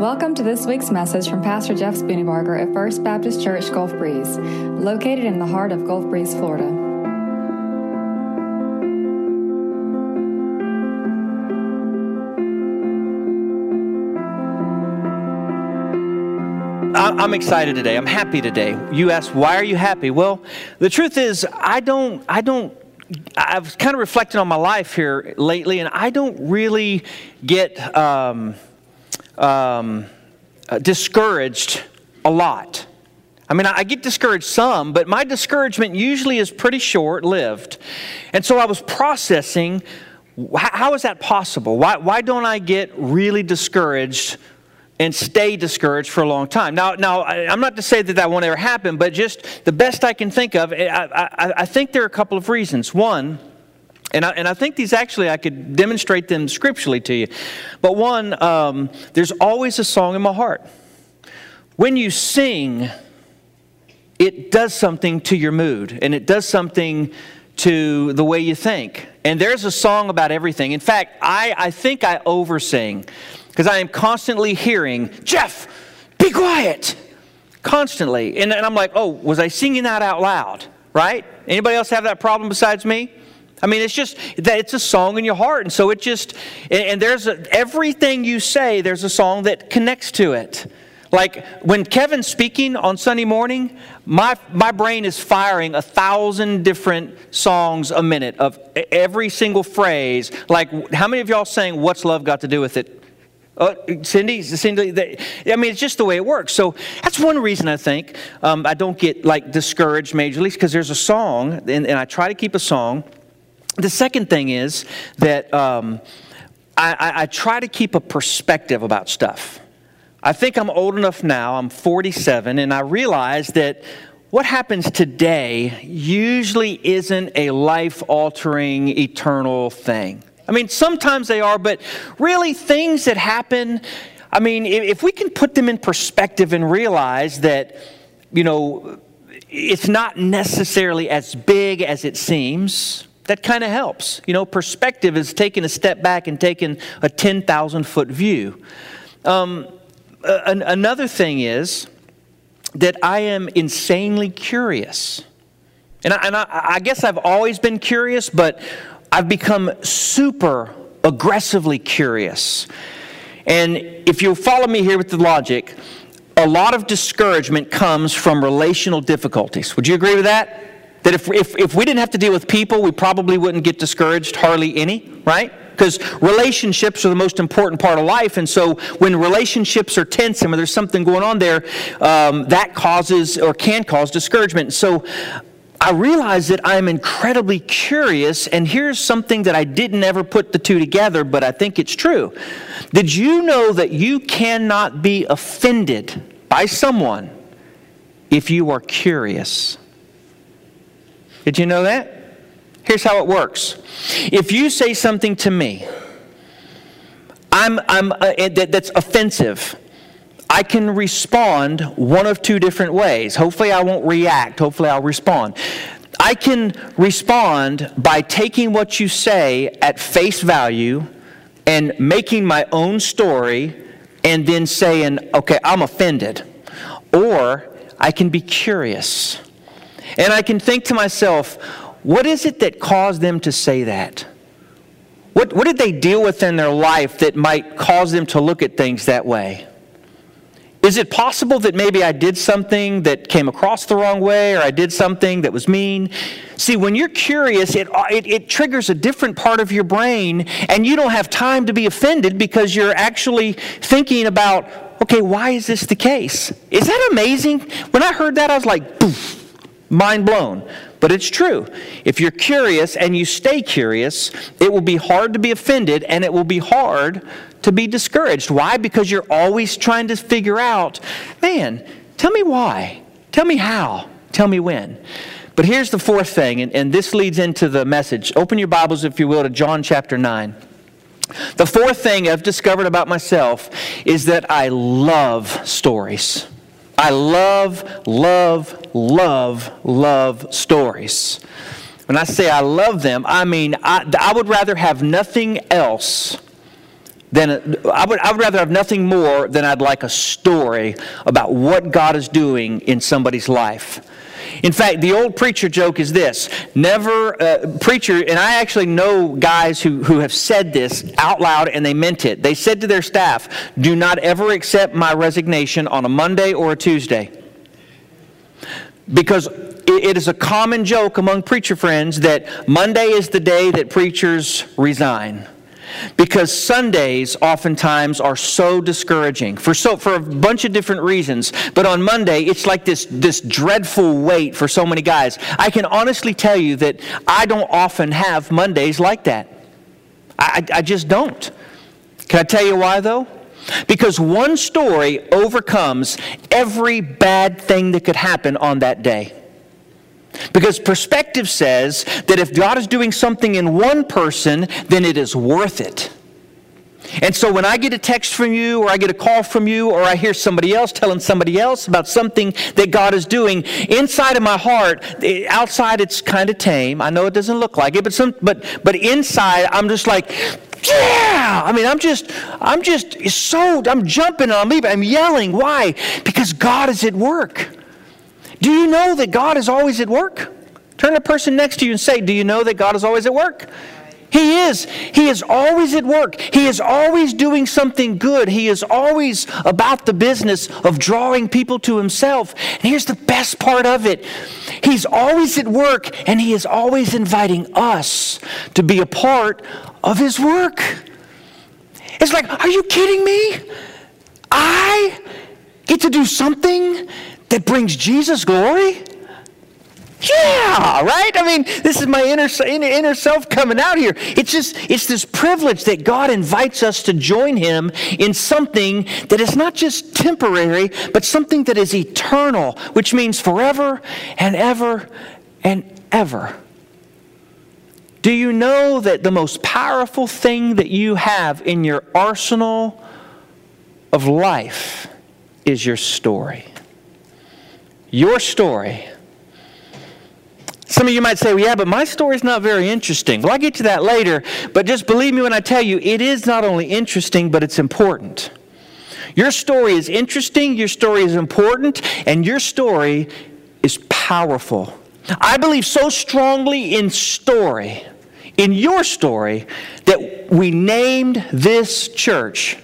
Welcome to this week's message from Pastor Jeff Spooneybarger at First Baptist Church Gulf Breeze, located in the heart of Gulf Breeze, Florida. I'm excited today. I'm happy today. You ask, why are you happy? Well, the truth is, I don't, I don't, I've kind of reflected on my life here lately, and I don't really get um, um, uh, discouraged a lot. I mean, I get discouraged some, but my discouragement usually is pretty short lived. And so I was processing how is that possible? Why, why don't I get really discouraged and stay discouraged for a long time. Now, now I'm not to say that that won't ever happen, but just the best I can think of, I, I, I think there are a couple of reasons. One, and I, and I think these actually, I could demonstrate them scripturally to you. But one, um, there's always a song in my heart. When you sing, it does something to your mood, and it does something to the way you think. And there's a song about everything. In fact, I, I think I oversing because I am constantly hearing, Jeff, be quiet, constantly. And, and I'm like, oh, was I singing that out loud? Right? Anybody else have that problem besides me? I mean, it's just that it's a song in your heart. And so it just, and, there's a, everything you say, there's a song that connects to it. Like when Kevin's speaking on Sunday morning, my, my brain is firing a thousand different songs a minute of every single phrase. Like, how many of y'all saying, What's love got to do with it? Uh, Cindy, Cindy, they, I mean, it's just the way it works. So that's one reason I think um, I don't get like discouraged majorly because there's a song, and, and, I try to keep a song. The second thing is that um, I, I, I try to keep a perspective about stuff. I think I'm old enough now, I'm 47, and I realize that what happens today usually isn't a life altering, eternal thing. I mean, sometimes they are, but really things that happen, I mean, if we can put them in perspective and realize that, you know, it's not necessarily as big as it seems, that kind of helps. You know, perspective is taking a step back and taking a 10,000 foot view. Um, an, another thing is that I am insanely curious. And, I, and I, I guess I've always been curious, but I've become super aggressively curious. And if you'll follow me here with the logic, a lot of discouragement comes from relational difficulties. Would you agree with that? That if, if, if we didn't have to deal with people, we probably wouldn't get discouraged hardly any, right? Because relationships are the most important part of life. And so when relationships are tense and when there's something going on there, um, that causes or can cause discouragement. So I realize that I'm incredibly curious, and here's something that I didn't ever put the two together, but I think it's true. Did you know that you cannot be offended by someone if you are curious? Did you know that? Here's how it works. If you say something to me, I'm, I'm, uh, that, that's offensive, I can respond one of two different ways. Hopefully, I won't react. Hopefully, I'll respond. I can respond by taking what you say at face value and making my own story and then saying, okay, I'm offended. Or I can be curious. And I can think to myself, what is it that caused them to say that? What, what did they deal with in their life that might cause them to look at things that way? Is it possible that maybe I did something that came across the wrong way or I did something that was mean? See, when you're curious, it, it, it, triggers a different part of your brain, and you don't have time to be offended because you're actually thinking about, okay, why is this the case? Is that amazing? When I heard that, I was like, poof, mind blown. But it's true. If you're curious and you stay curious, it will be hard to be offended and it will be hard to be discouraged. Why? Because you're always trying to figure out, man, tell me why. Tell me how. Tell me when. But here's the fourth thing, and, and this leads into the message. Open your Bibles, if you will, to John chapter 9. The fourth thing I've discovered about myself is that I love stories. I love, love, love, love stories. When I say I love them, I mean I, I would rather have nothing else than I would, I would rather have nothing more than I'd like a story about what God is doing in somebody's life. In fact, the old preacher joke is this never, uh, preacher, and I actually know guys who, who have said this out loud and they meant it. They said to their staff, Do not ever accept my resignation on a Monday or a Tuesday. Because it is a common joke among preacher friends that Monday is the day that preachers resign because Sundays oftentimes are so discouraging for so for a bunch of different reasons. But on Monday, it's like this this dreadful weight for so many guys. I can honestly tell you that I don't often have Mondays like that. I, I just don't. Can I tell you why though? Because one story overcomes every bad thing that could happen on that day. Because perspective says that if God is doing something in one person, then it is worth it. And so when I get a text from you, or I get a call from you, or I hear somebody else telling somebody else about something that God is doing, inside of my heart, eh, outside it's kind of tame. I know it doesn't look like it, but some, but but inside I'm just like, yeah! I mean, I'm just, I'm just so, I'm jumping, I'm leaving, I'm yelling. Why? Because God is at work. Do you know that God is always at work? Turn to the person next to you and say, Do you know that God is always at work? He is. He is always at work. He is always doing something good. He is always about the business of drawing people to Himself. And here's the best part of it He's always at work, and He is always inviting us to be a part of His work. It's like, are you kidding me? I get to do something that brings Jesus glory? Yeah, right? I mean, this is my inner, inner self coming out here. It's just, it's this privilege that God invites us to join Him in something that is not just temporary, but something that is eternal, which means forever and ever and ever. Do you know that the most powerful thing that you have in your arsenal of life is your story? Your story. Some of you might say, well, yeah, but my story's not very interesting. Well, I'll get to that later, but just believe me when I tell you, it is not only interesting, but it's important. Your story is interesting, your story is important, and your story is powerful. I believe so strongly in story, in your story, that we named this church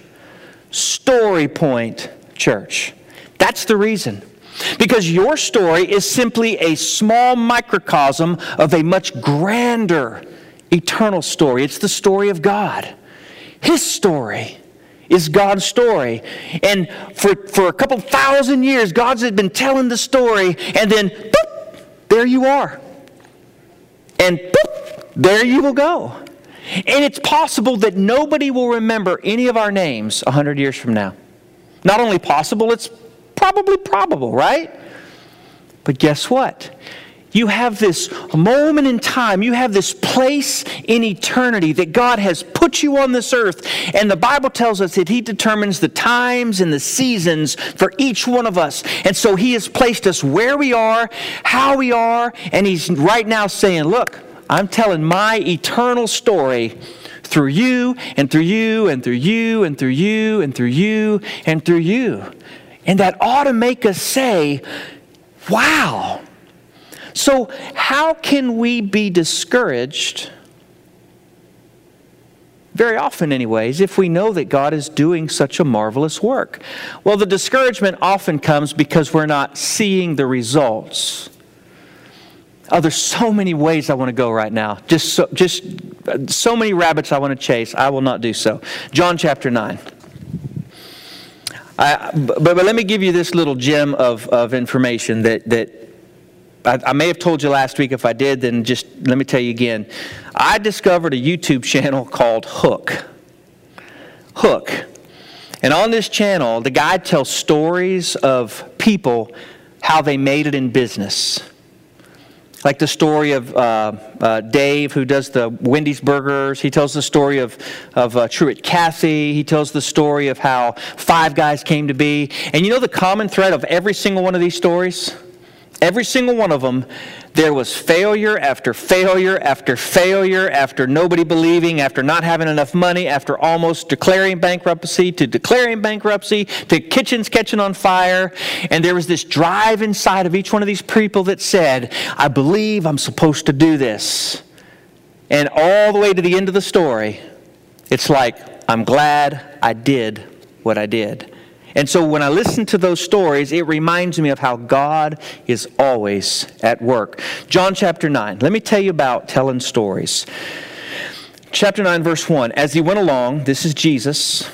Story Point Church. That's the reason. Because your story is simply a small microcosm of a much grander eternal story. It's the story of God. His story is God's story. And for, for a couple thousand years, God's had been telling the story, and then, boop, there you are. And boop, there you will go. And it's possible that nobody will remember any of our names 100 years from now. Not only possible, it's Probably probable, right? But guess what? You have this moment in time, you have this place in eternity that God has put you on this earth. And the Bible tells us that He determines the times and the seasons for each one of us. And so He has placed us where we are, how we are, and He's right now saying, Look, I'm telling my eternal story through you and through you and through you and through you and through you and through you. And that ought to make us say, wow. So, how can we be discouraged? Very often, anyways, if we know that God is doing such a marvelous work. Well, the discouragement often comes because we're not seeing the results. Oh, there's so many ways I want to go right now. Just so, just so many rabbits I want to chase. I will not do so. John chapter 9. I, but, but let me give you this little gem of, of information that, that I, I, may have told you last week. If I did, then just let me tell you again. I discovered a YouTube channel called Hook. Hook. And on this channel, the guy tells stories of people, how they made it in business like the story of uh, uh, Dave, who does the Wendy's burgers. He tells the story of, of uh, Truett Cathy. He tells the story of how Five Guys came to be. And you know the common thread of every single one of these stories? Every single one of them, there was failure after failure after failure, after nobody believing, after not having enough money, after almost declaring bankruptcy, to declaring bankruptcy, to kitchens catching on fire. And there was this drive inside of each one of these people that said, I believe I'm supposed to do this. And all the way to the end of the story, it's like, I'm glad I did what I did. And so when I listen to those stories, it reminds me of how God is always at work. John chapter 9. Let me tell you about telling stories. Chapter 9, verse 1. As he went along, this is Jesus,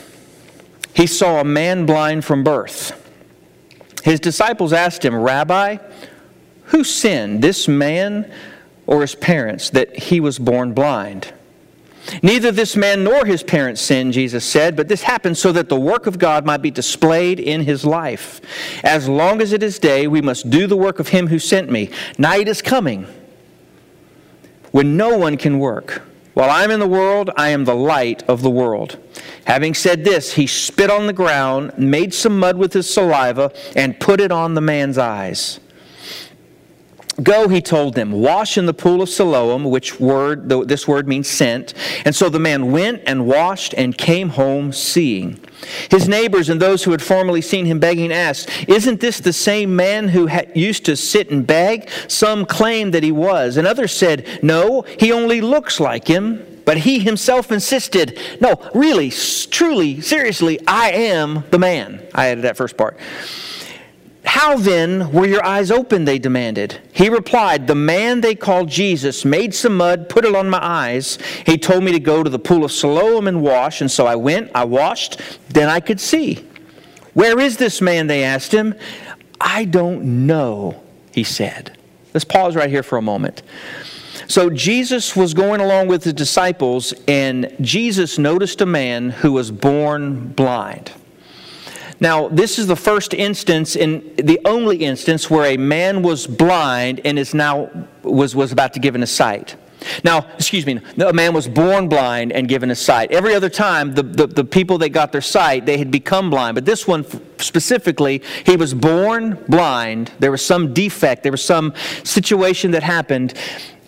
he saw a man blind from birth. His disciples asked him, Rabbi, who sinned, this man or his parents, that he was born blind? Neither this man nor his parents sinned, Jesus said, but this happened so that the work of God might be displayed in his life. As long as it is day, we must do the work of him who sent me. Night is coming when no one can work. While I'm in the world, I am the light of the world. Having said this, he spit on the ground, made some mud with his saliva, and put it on the man's eyes. Go, he told them, wash in the pool of Siloam, which word, this word means sent. And so the man went and washed and came home seeing. His neighbors and those who had formerly seen him begging asked, Isn't this the same man who used to sit and beg? Some claimed that he was, and others said, No, he only looks like him. But he himself insisted, No, really, truly, seriously, I am the man. I added that first part. How then were your eyes open? They demanded. He replied, The man they called Jesus made some mud, put it on my eyes. He told me to go to the pool of Siloam and wash, and so I went, I washed, then I could see. Where is this man? They asked him. I don't know, he said. Let's pause right here for a moment. So Jesus was going along with his disciples, and Jesus noticed a man who was born blind. Now, this is the first instance and the only instance where a man was blind and is now was, was about to give him a sight. Now, excuse me, a man was born blind and given a sight. Every other time, the, the, the, people that got their sight, they had become blind. But this one specifically, he was born blind. There was some defect, there was some situation that happened,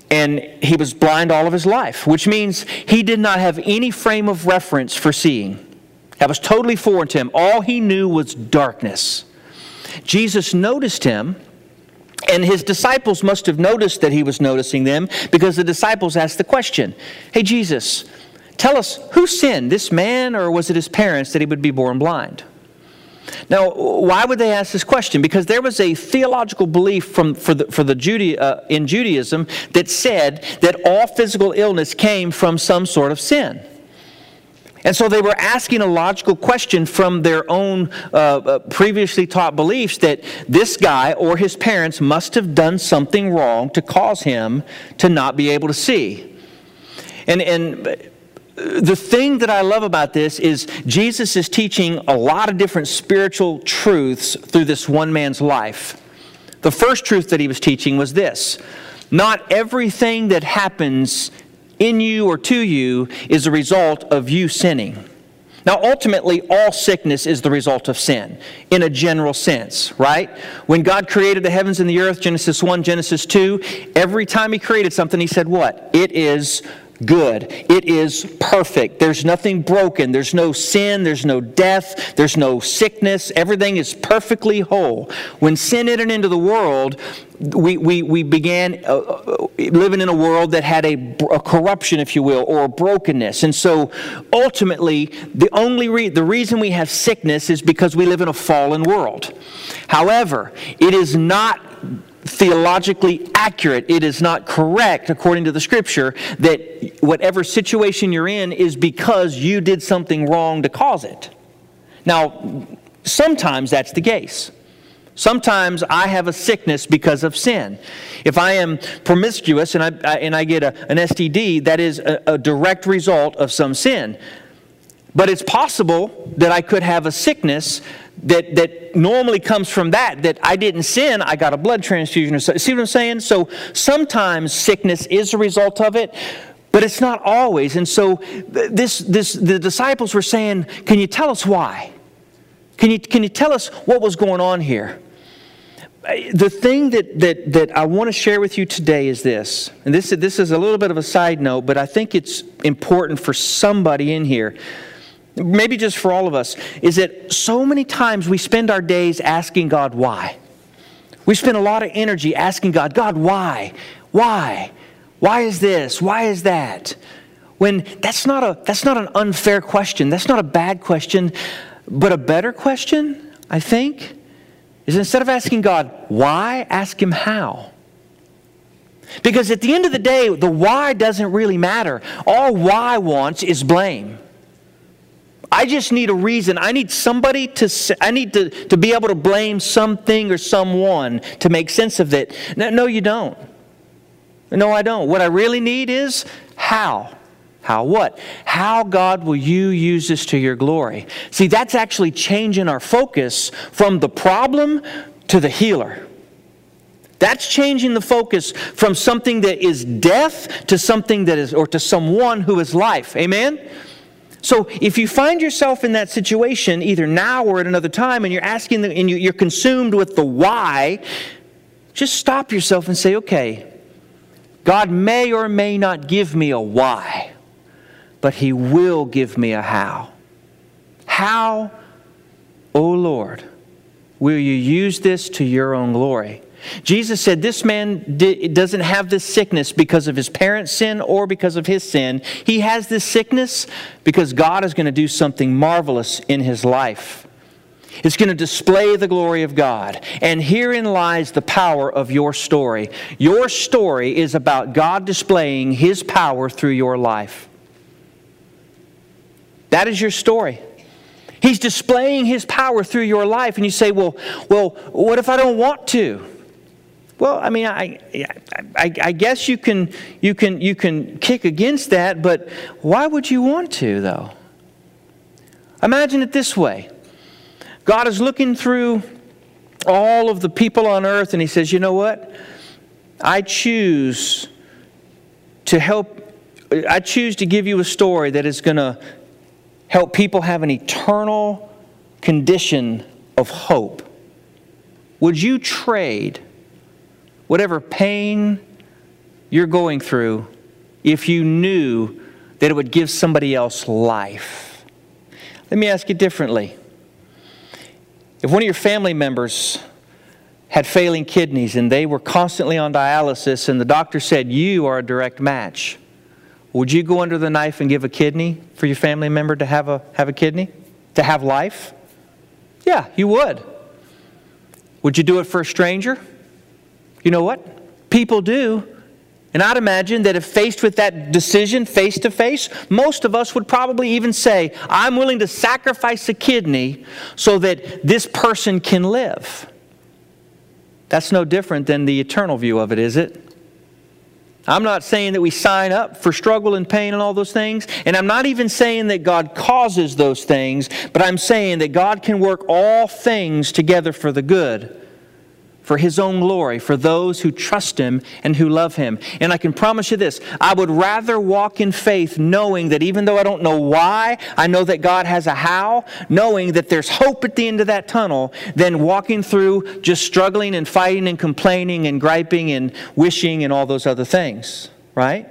and he was blind all of his life, which means he did not have any frame of reference for seeing. That was totally foreign to him. All he knew was darkness. Jesus noticed him, and his disciples must have noticed that he was noticing them because the disciples asked the question Hey, Jesus, tell us who sinned, this man or was it his parents that he would be born blind? Now, why would they ask this question? Because there was a theological belief from, for the, for the Judea, uh, in Judaism that said that all physical illness came from some sort of sin. And so they were asking a logical question from their own uh, uh, previously taught beliefs that this guy or his parents must have done something wrong to cause him to not be able to see. And, and the thing that I love about this is Jesus is teaching a lot of different spiritual truths through this one man's life. The first truth that he was teaching was this not everything that happens in you or to you is a result of you sinning. Now, ultimately, all sickness is the result of sin in a general sense, right? When God created the heavens and the earth, Genesis 1, Genesis 2, every time He created something, He said, What? It is good. It is perfect. There's nothing broken. There's no sin. There's no death. There's no sickness. Everything is perfectly whole. When sin entered into the world, we, we, we began uh, uh, living in a world that had a, a, corruption, if you will, or a brokenness. And so ultimately, the only re- the reason we have sickness is because we live in a fallen world. However, it is not theologically accurate. It is not correct, according to the scripture, that whatever situation you're in is because you did something wrong to cause it. Now, sometimes that's the case. Sometimes I have a sickness because of sin. If I am promiscuous and I, and I get a, an STD, that is a, a direct result of some sin. But it's possible that I could have a sickness that, that normally comes from that, that I didn't sin, I got a blood transfusion or so. See what I'm saying? So sometimes sickness is a result of it, but it's not always. And so this, this, the disciples were saying, Can you tell us why? Can you, can you tell us what was going on here? the thing that, that, that I want to share with you today is this, and this, this is a little bit of a side note, but I think it's important for somebody in here, maybe just for all of us, is that so many times we spend our days asking God why. We spend a lot of energy asking God, God, why? Why? Why is this? Why is that? When that's not a that's not an unfair question. That's not a bad question, but a better question, I think, is instead of asking God why, ask him how. Because at the end of the day, the why doesn't really matter. All why wants is blame. I just need a reason. I need somebody to, I need to, to be able to blame something or someone to make sense of it. No, no, you don't. No, I don't. What I really need is how. How what? How, God, will you use this to your glory? See, that's actually changing our focus from the problem to the healer. That's changing the focus from something that is death to something that is, or to someone who is life. Amen? So if you find yourself in that situation, either now or at another time, and you're asking, the, and you're consumed with the why, just stop yourself and say, okay, God may or may not give me a why but He will give me a how. How, O oh Lord, will you use this to your own glory? Jesus said this man doesn't have this sickness because of his parents' sin or because of his sin. He has this sickness because God is going to do something marvelous in his life. It's going to display the glory of God. And herein lies the power of your story. Your story is about God displaying his power through your life. That is your story. He's displaying his power through your life, and you say, Well, well, what if I don't want to? Well, I mean, I, I, I guess you can, you, can, you can kick against that, but why would you want to, though? Imagine it this way God is looking through all of the people on earth, and He says, You know what? I choose to help, I choose to give you a story that is going to help people have an eternal condition of hope, would you trade whatever pain you're going through if you knew that it would give somebody else life? Let me ask you differently. If one of your family members had failing kidneys and they were constantly on dialysis, and the doctor said, You are a direct match would you go under the knife and give a kidney for your family member to have a, have a kidney? To have life? Yeah, you would. Would you do it for a stranger? You know what? People do. And I'd imagine that if faced with that decision face to face, most of us would probably even say, I'm willing to sacrifice a kidney so that this person can live. That's no different than the eternal view of it, is it? I'm not saying that we sign up for struggle and pain and all those things. And I'm not even saying that God causes those things, but I'm saying that God can work all things together for the good for his own glory, for those who trust him and who love him. And I can promise you this I would rather walk in faith knowing that even though I don't know why, I know that God has a how, knowing that there's hope at the end of that tunnel, than walking through just struggling and fighting and complaining and griping and wishing and all those other things, right?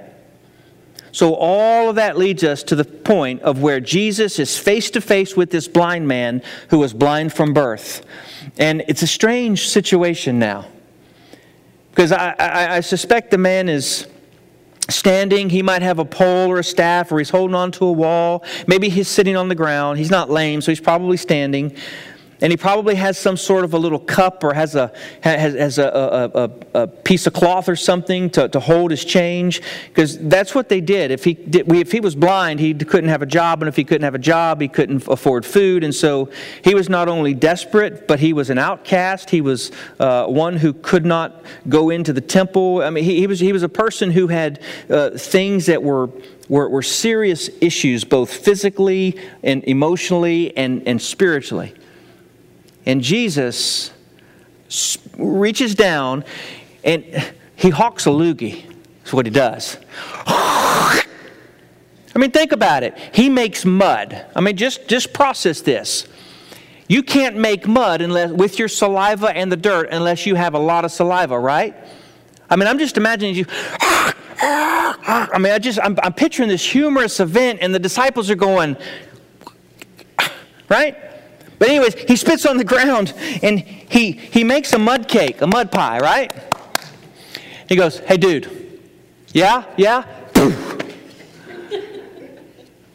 So, all of that leads us to the point of where Jesus is face to face with this blind man who was blind from birth. And it's a strange situation now. Because I, I, I, suspect the man is standing. He might have a pole or a staff, or he's holding onto a wall. Maybe he's sitting on the ground. He's not lame, so he's probably standing and he probably has some sort of a little cup or has a has, has a, a, a, a, piece of cloth or something to, to hold his change. Because that's what they did. If he did, if he was blind he couldn't have a job. And if he couldn't have a job he couldn't afford food. And so he was not only desperate but he was an outcast. He was uh, one who could not go into the temple. I mean he, he was he was a person who had uh, things that were were, were serious issues both physically and emotionally and, and spiritually and Jesus reaches down and he hawks a loogie. That's what he does. I mean, think about it. He makes mud. I mean, just, just process this. You can't make mud unless, with your saliva and the dirt unless you have a lot of saliva, right? I mean, I'm just imagining you. I mean, I just, I'm, I'm picturing this humorous event, and the disciples are going, right? But, anyways, he spits on the ground and he, he makes a mud cake, a mud pie, right? He goes, Hey, dude, yeah, yeah?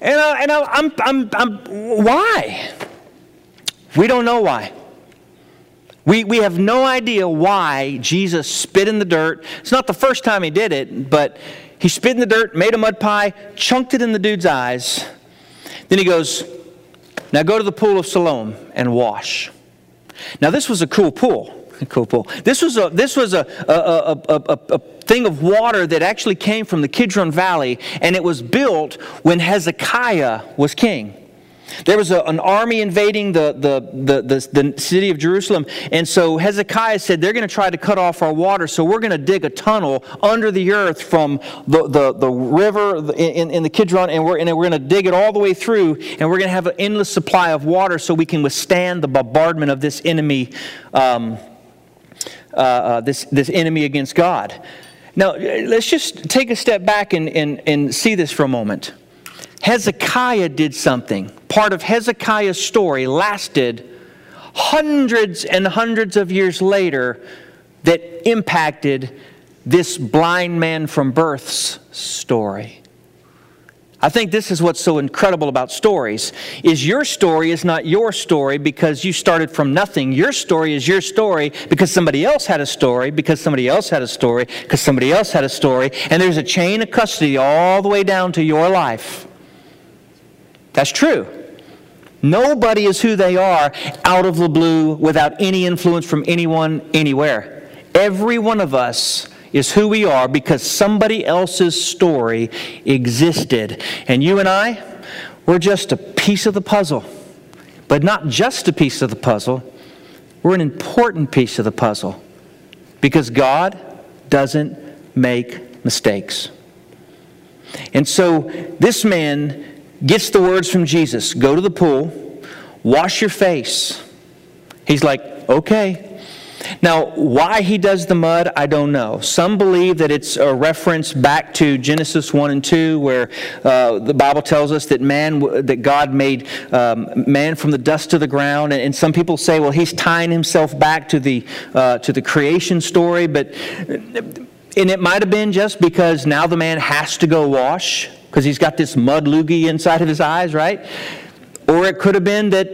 and uh, and I, I'm, I'm, I'm, why? We don't know why. We, we have no idea why Jesus spit in the dirt. It's not the first time he did it, but he spit in the dirt, made a mud pie, chunked it in the dude's eyes. Then he goes, Now go to the pool of Siloam and wash. Now, this was a cool pool. A cool pool. This was a, this was a, a, a, a, a thing of water that actually came from the Kidron Valley, and it was built when Hezekiah was king. There was a, an army invading the, the, the, the, the city of Jerusalem. And so Hezekiah said, They're going to try to cut off our water. So we're going to dig a tunnel under the earth from the, the, the river in, in the Kidron. And we're, and we're going to dig it all the way through. And we're going to have an endless supply of water so we can withstand the bombardment of this enemy, um, uh, uh, this, this enemy against God. Now, let's just take a step back and, and, and see this for a moment. Hezekiah did something. Part of Hezekiah's story lasted hundreds and hundreds of years later that impacted this blind man from birth's story. I think this is what's so incredible about stories is your story is not your story because you started from nothing. Your story is your story because somebody else had a story, because somebody else had a story, because somebody else had a story, and there's a chain of custody all the way down to your life. That's true. Nobody is who they are out of the blue without any influence from anyone anywhere. Every one of us is who we are because somebody else's story existed. And you and I, we're just a piece of the puzzle. But not just a piece of the puzzle, we're an important piece of the puzzle because God doesn't make mistakes. And so this man gets the words from Jesus go to the pool, wash your face. He's like, okay. Now, why he does the mud, I don't know. Some believe that it's a reference back to Genesis 1 and 2, where uh, the Bible tells us that man, that God made um, man from the dust of the ground. And, some people say, well, he's tying himself back to the, uh, to the creation story. But, and it might have been just because now the man has to go wash because he's got this mud loogie inside of his eyes, right? Or it could have been that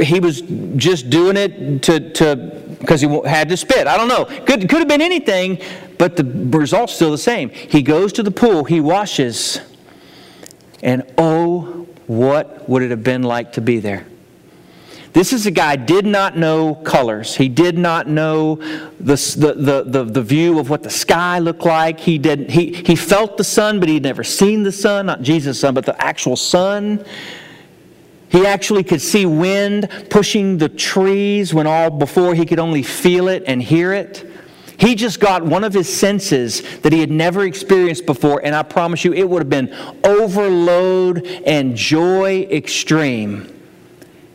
he was just doing it to, to because he had to spit. I don't know. Could, could have been anything, but the result's still the same. He goes to the pool, he washes, and oh, what would it have been like to be there? This is a guy did not know colors. He did not know the, the, the, the, view of what the sky looked like. He, did, he, he felt the sun, but he'd never seen the sun, not Jesus' sun, but the actual sun. He actually could see wind pushing the trees when all before he could only feel it and hear it. He just got one of his senses that he had never experienced before, and I promise you, it would have been overload and joy extreme.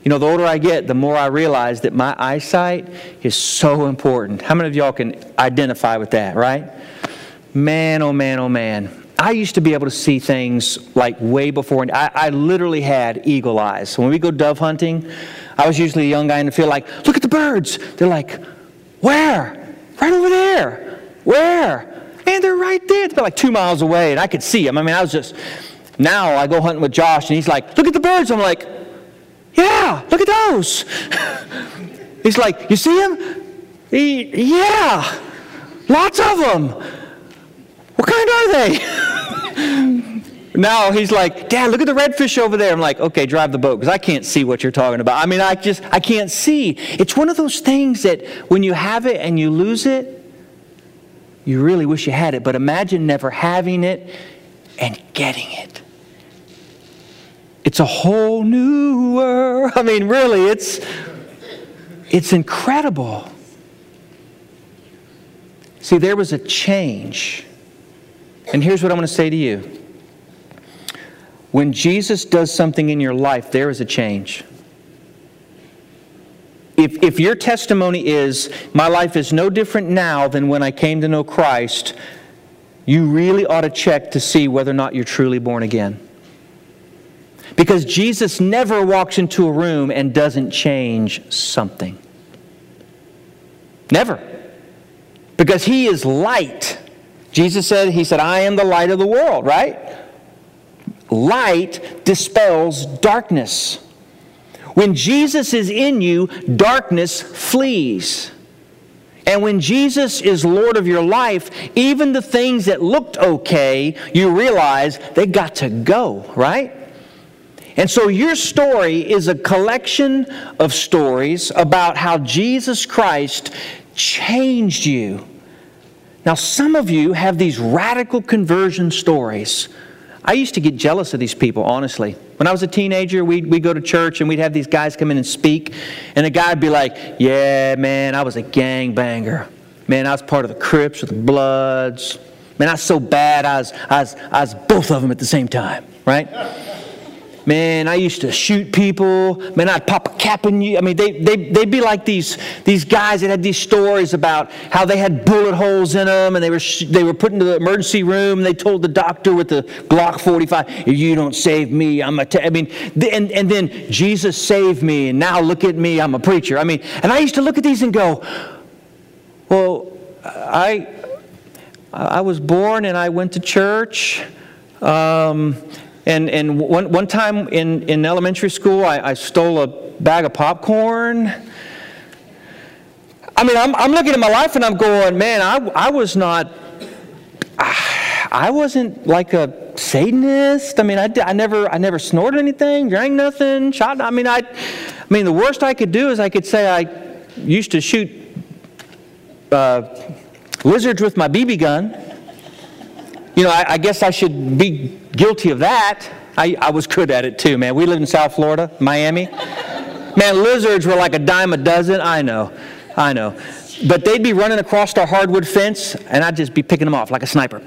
You know, the older I get, the more I realize that my eyesight is so important. How many of y'all can identify with that, right? Man, oh man, oh man. I used to be able to see things like way before. I, I literally had eagle eyes. So when we go dove hunting, I was usually a young guy in the field, like, look at the birds. They're like, where? Right over there. Where? And they're right there. They're like two miles away, and I could see them. I mean, I was just. Now I go hunting with Josh, and he's like, look at the birds. I'm like, yeah, look at those. He's like, You see them? He, yeah, lots of them. What kind are they? now he's like, Dad, look at the redfish over there. I'm like, okay, drive the boat because I can't see what you're talking about. I mean, I just, I can't see. It's one of those things that when you have it and you lose it, you really wish you had it. But imagine never having it and getting it. It's a whole new world. I mean, really, it's, it's incredible. See, there was a change. And here's what I'm going to say to you when Jesus does something in your life, there is a change. if, if your testimony is, my life is no different now than when I came to know Christ, you really ought to check to see whether or not you're truly born again. Because Jesus never walks into a room and doesn't change something. Never. Because he is light. Jesus said, He said, I am the light of the world, right? Light dispels darkness. When Jesus is in you, darkness flees. And when Jesus is Lord of your life, even the things that looked okay, you realize they got to go, right? And so your story is a collection of stories about how Jesus Christ changed you. Now, some of you have these radical conversion stories. I used to get jealous of these people, honestly. When I was a teenager, we'd, we'd go to church and we'd have these guys come in and speak, and the guy would be like, Yeah, man, I was a gang banger. Man, I was part of the Crips or the Bloods. Man, I was so bad, I was, I was, I was both of them at the same time, right? Man, I used to shoot people. Man, I'd pop a cap in you. I mean, they, they, they'd be like these, these guys that had these stories about how they had bullet holes in them and they were, they were put into the emergency room and they told the doctor with the Glock 45, if you don't save me, I'm a. I mean, and, and then Jesus saved me and now look at me, I'm a preacher. I mean, and I used to look at these and go, well, I, I was born and I went to church. Um, and, and one, one time in, in elementary school, I, I stole a bag of popcorn. I mean, I'm, I'm looking at my life and I'm going, man, I, I was not, I wasn't like a Satanist. I mean, I, I, never, I never snorted anything, drank nothing, shot. I mean, I, I mean, the worst I could do is I could say I used to shoot uh, lizards with my BB gun. You know, I, I guess I should be guilty of that. I, I was good at it too, man. We lived in South Florida, Miami. Man, lizards were like a dime a dozen. I know, I know. But they'd be running across our hardwood fence, and I'd just be picking them off like a sniper.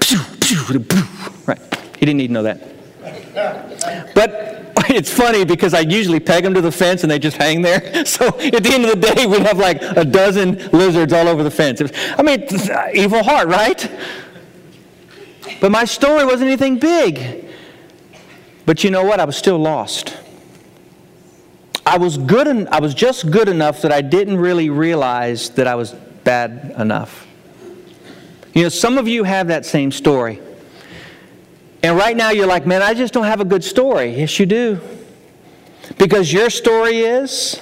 Right. He didn't need to know that. But it's funny because I usually peg them to the fence and they just hang there. So at the end of the day, we'd have like a dozen lizards all over the fence. I mean, uh, evil heart, right? But my story wasn't anything big. But you know what? I was still lost. I was good en- I was just good enough that I didn't really realize that I was bad enough. You know, some of you have that same story. And right now you're like, man, I just don't have a good story. Yes, you do. Because your story is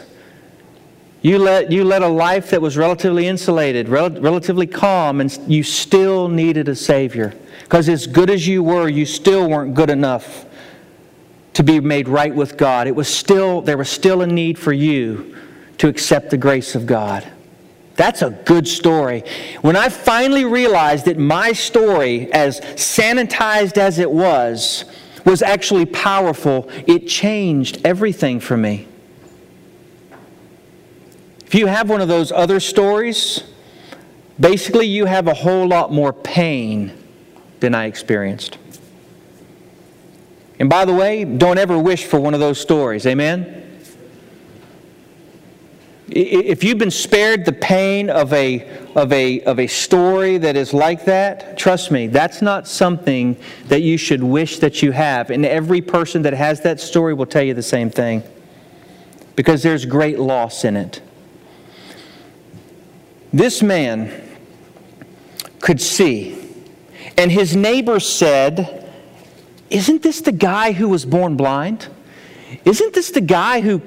you led, you led a life that was relatively insulated, rel- relatively calm, and you still needed a Savior. Because as good as you were, you still weren't good enough to be made right with God. It was still, there was still a need for you to accept the grace of God. That's a good story. When I finally realized that my story, as sanitized as it was, was actually powerful, it changed everything for me. If you have one of those other stories, basically you have a whole lot more pain than I experienced. And by the way, don't ever wish for one of those stories. Amen? If you've been spared the pain of a, of, a, of a story that is like that, trust me, that's not something that you should wish that you have. And every person that has that story will tell you the same thing. Because there's great loss in it. This man could see, and his neighbor said, Isn't this the guy who was born blind? Isn't this the guy who,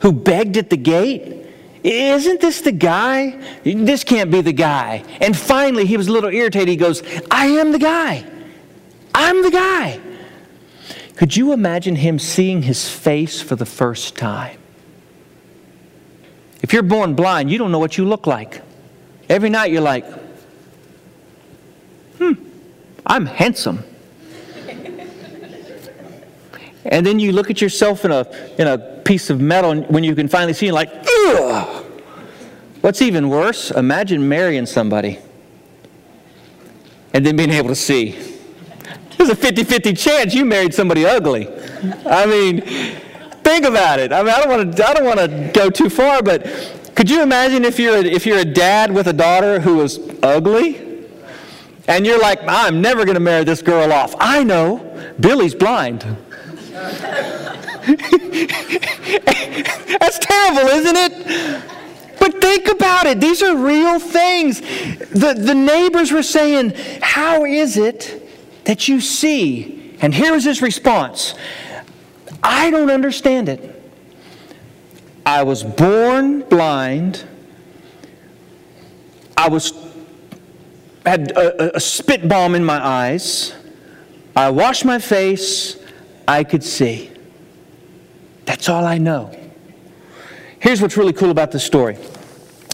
who begged at the gate? Isn't this the guy? This can't be the guy. And finally, he was a little irritated. He goes, I am the guy. I'm the guy. Could you imagine him seeing his face for the first time? If you're born blind, you don't know what you look like. Every night you're like, I'm handsome. and then you look at yourself in a, in a piece of metal and when you can finally see, and like, ugh. What's even worse, imagine marrying somebody and then being able to see. There's a 50 50 chance you married somebody ugly. I mean, think about it. I mean, I don't want to, I don't want to go too far, but Could you imagine if you're a, if you're a dad with a daughter who was ugly? And you're like, I'm never going to marry this girl off. I know. Billy's blind. That's terrible, isn't it? But think about it. These are real things. The, the neighbors were saying, How is it that you see? And here is his response I don't understand it. I was born blind. I was had a, a spit bomb in my eyes. I washed my face. I could see. That's all I know. Here's what's really cool about this story.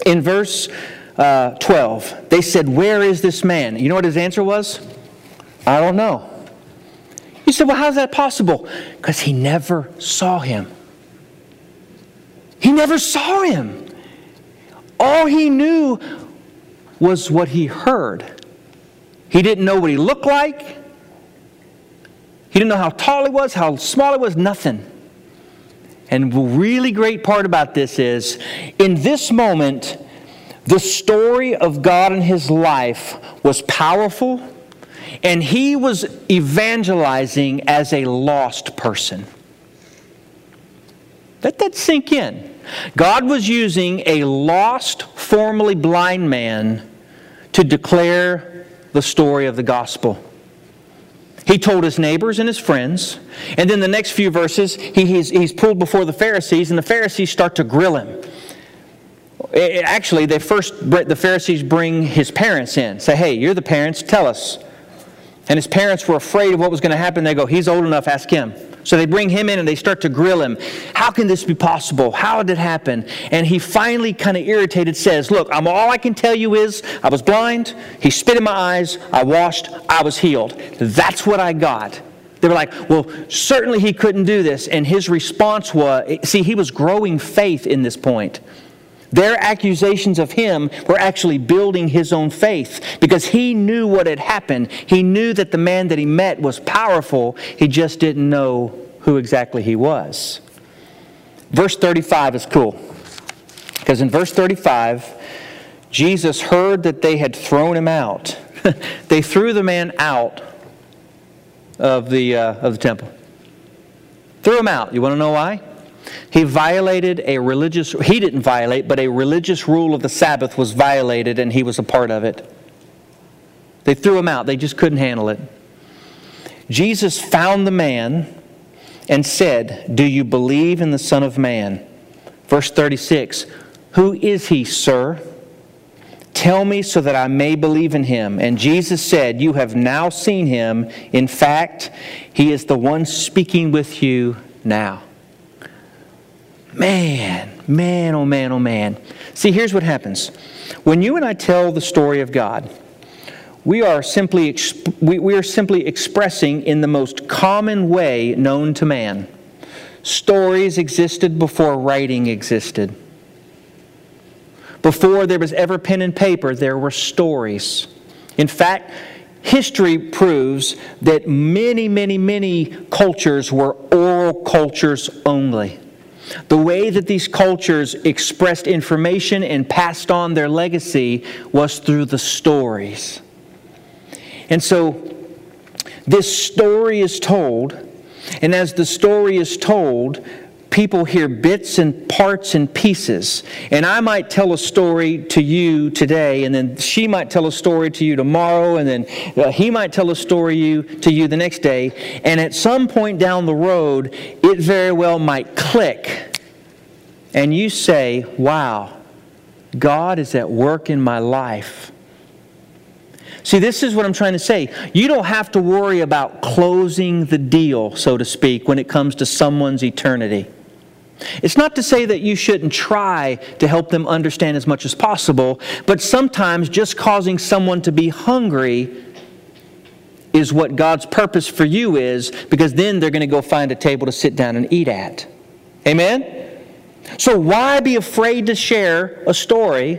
In verse uh, 12, they said, Where is this man? You know what his answer was? I don't know. You said, Well, how's that possible? Because he never saw him. He never saw him. All he knew was what he heard. He didn't know what he looked like. He didn't know how tall he was, how small he was, nothing. And the really great part about this is in this moment, the story of God and his life was powerful, and he was evangelizing as a lost person. Let that sink in. God was using a lost, formerly blind man to declare the story of the gospel. He told his neighbors and his friends. And then the next few verses, he, he's, he's pulled before the Pharisees, and the Pharisees start to grill him. It, actually, they first, the Pharisees bring his parents in. Say, hey, you're the parents, tell us. And his parents were afraid of what was going to happen. They go, he's old enough, ask him. So they bring him in and they start to grill him. How can this be possible? How did it happen? And he finally, kind of irritated, says, Look, I'm, all I can tell you is I was blind, he spit in my eyes, I washed, I was healed. That's what I got. They were like, Well, certainly he couldn't do this. And his response was see, he was growing faith in this point. Their accusations of him were actually building his own faith because he knew what had happened. He knew that the man that he met was powerful. He just didn't know who exactly he was. Verse 35 is cool because in verse 35, Jesus heard that they had thrown him out. they threw the man out of the, uh, of the temple. Threw him out. You want to know why? He violated a religious, he didn't violate, but a religious rule of the Sabbath was violated and he was a part of it. They threw him out, they just couldn't handle it. Jesus found the man and said, Do you believe in the Son of Man? Verse 36 Who is he, sir? Tell me so that I may believe in him. And Jesus said, You have now seen him. In fact, he is the one speaking with you now. Man, man, oh man, oh man. See, here's what happens. When you and I tell the story of God, we are simply, we, we are simply expressing in the most common way known to man. Stories existed before writing existed. Before there was ever pen and paper, there were stories. In fact, history proves that many, many, many cultures were oral cultures only. The way that these cultures expressed information and passed on their legacy was through the stories. And so this story is told, and as the story is told, people hear bits and parts and pieces. And I might tell a story to you today, and then she might tell a story to you tomorrow, and then uh, he might tell a story to you the next day. And at some point down the road, it very well might click. And you say, Wow, God is at work in my life. See, this is what I'm trying to say. You don't have to worry about closing the deal, so to speak, when it comes to someone's eternity. It's not to say that you shouldn't try to help them understand as much as possible, but sometimes just causing someone to be hungry is what God's purpose for you is, because then they're going to go find a table to sit down and eat at. Amen? So, why be afraid to share a story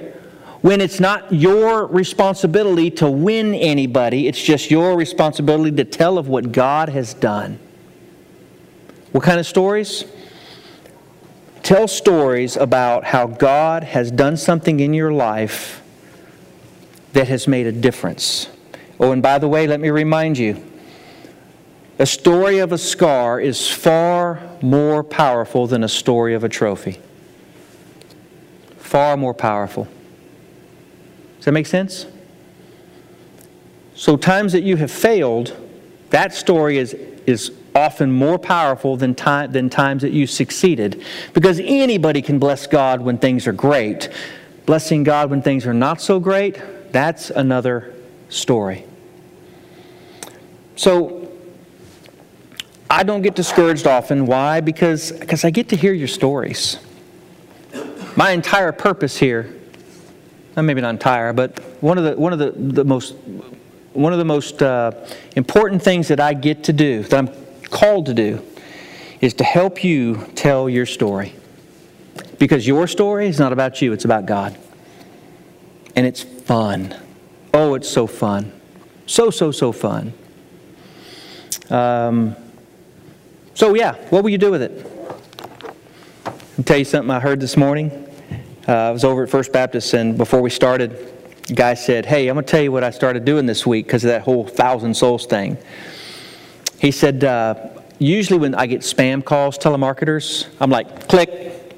when it's not your responsibility to win anybody? It's just your responsibility to tell of what God has done. What kind of stories? Tell stories about how God has done something in your life that has made a difference. Oh, and by the way, let me remind you a story of a scar is far more powerful than a story of a trophy. Far more powerful. Does that make sense? So, times that you have failed, that story is, is often more powerful than, time, than times that you succeeded. Because anybody can bless God when things are great. Blessing God when things are not so great, that's another story. So, I don't get discouraged often. Why? Because, because I get to hear your stories. My entire purpose here, maybe not entire, but one of the, one of the, the most, one of the most uh, important things that I get to do, that I'm called to do, is to help you tell your story. Because your story is not about you, it's about God. And it's fun. Oh, it's so fun. So, so, so fun. Um, so, yeah, what will you do with it? I'll tell you something I heard this morning. Uh, I was over at First Baptist, and before we started, guy said, Hey, I'm going to tell you what I started doing this week because of that whole thousand souls thing. He said, uh, Usually when I get spam calls, telemarketers, I'm like, click.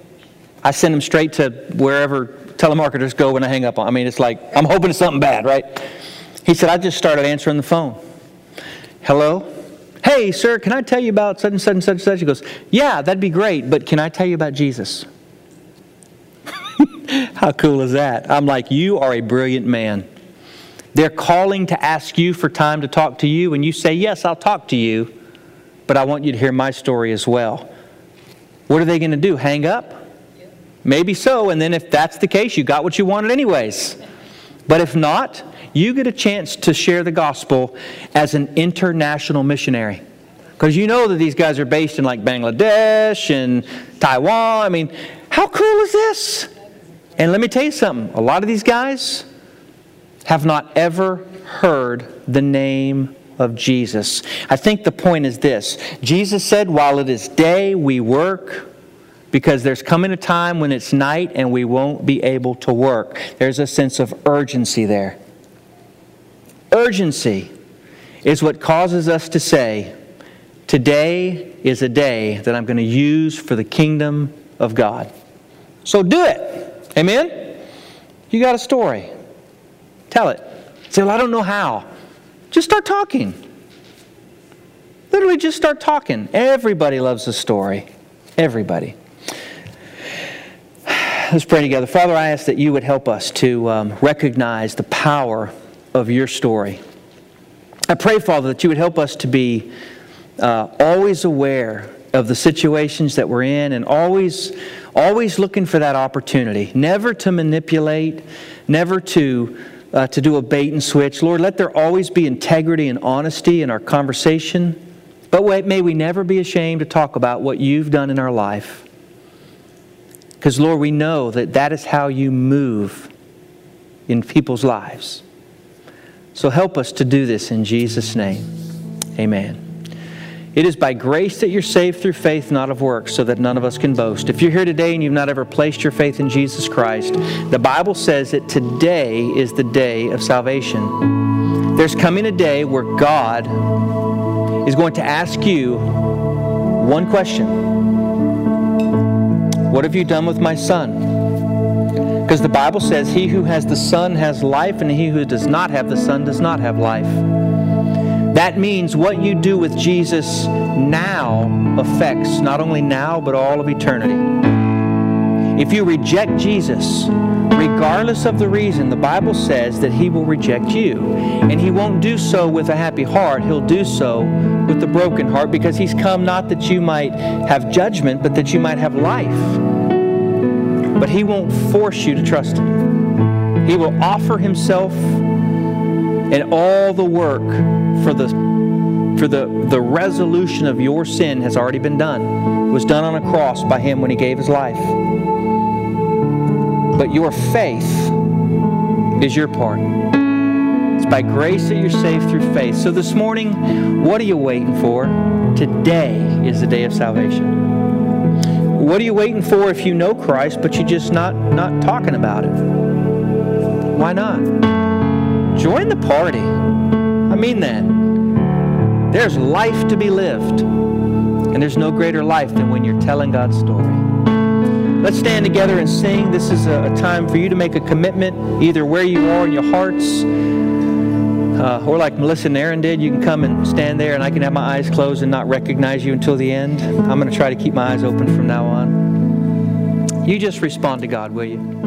I send them straight to wherever telemarketers go when I hang up on. I mean, it's like, I'm hoping it's something bad, right? He said, I just started answering the phone. Hello? Hey, sir, can I tell you about such and such and such and such? He goes, Yeah, that'd be great, but can I tell you about Jesus? How cool is that? I'm like, You are a brilliant man. They're calling to ask you for time to talk to you, and you say, Yes, I'll talk to you, but I want you to hear my story as well. What are they going to do? Hang up? Maybe so, and then if that's the case, you got what you wanted anyways. But if not, you get a chance to share the gospel as an international missionary. Because you know that these guys are based in like Bangladesh and Taiwan. I mean, how cool is this? And let me tell you something a lot of these guys have not ever heard the name of Jesus. I think the point is this Jesus said, While it is day, we work because there's coming a time when it's night and we won't be able to work. There's a sense of urgency there. Urgency is what causes us to say, Today is a day that I'm going to use for the kingdom of God. So do it. Amen? You got a story. Tell it. Say, Well, I don't know how. Just start talking. Literally, just start talking. Everybody loves a story. Everybody. Let's pray together. Father, I ask that you would help us to um, recognize the power of your story. I pray, Father, that you would help us to be uh, always aware of the situations that we're in and always, always looking for that opportunity. Never to manipulate, never to, uh, to do a bait and switch. Lord, let there always be integrity and honesty in our conversation. But wait, may we never be ashamed to talk about what you've done in our life. Because, Lord, we know that that is how you move in people's lives. So help us to do this in Jesus' name. Amen. It is by grace that you're saved through faith, not of works, so that none of us can boast. If you're here today and you've not ever placed your faith in Jesus Christ, the Bible says that today is the day of salvation. There's coming a day where God is going to ask you one question What have you done with my son? Because the Bible says, He who has the Son has life, and he who does not have the Son does not have life. That means what you do with Jesus now affects not only now, but all of eternity. If you reject Jesus, regardless of the reason, the Bible says that He will reject you. And He won't do so with a happy heart, He'll do so with a broken heart because He's come not that you might have judgment, but that you might have life but He won't force you to trust Him. He will offer Himself and all the work for the for the, the resolution of your sin has already been done. It was done on a cross by Him when He gave His life. But your faith is your part. It's by grace that you're saved through faith. So this morning, what are you waiting for? Today is the day of salvation. What are you waiting for if you know Christ, but you're just not, not talking about it? Why not? Join the party. I mean that. There's life to be lived. And there's no greater life than when you're telling God's story. Let's stand together and sing. This is a, time for you to make a commitment, either where you are in your hearts, uh, or like Melissa and Aaron did, you can come and stand there, and I can have my eyes closed and not recognize you until the end. I'm going to try to keep my eyes open from now on. You just respond to God, will you?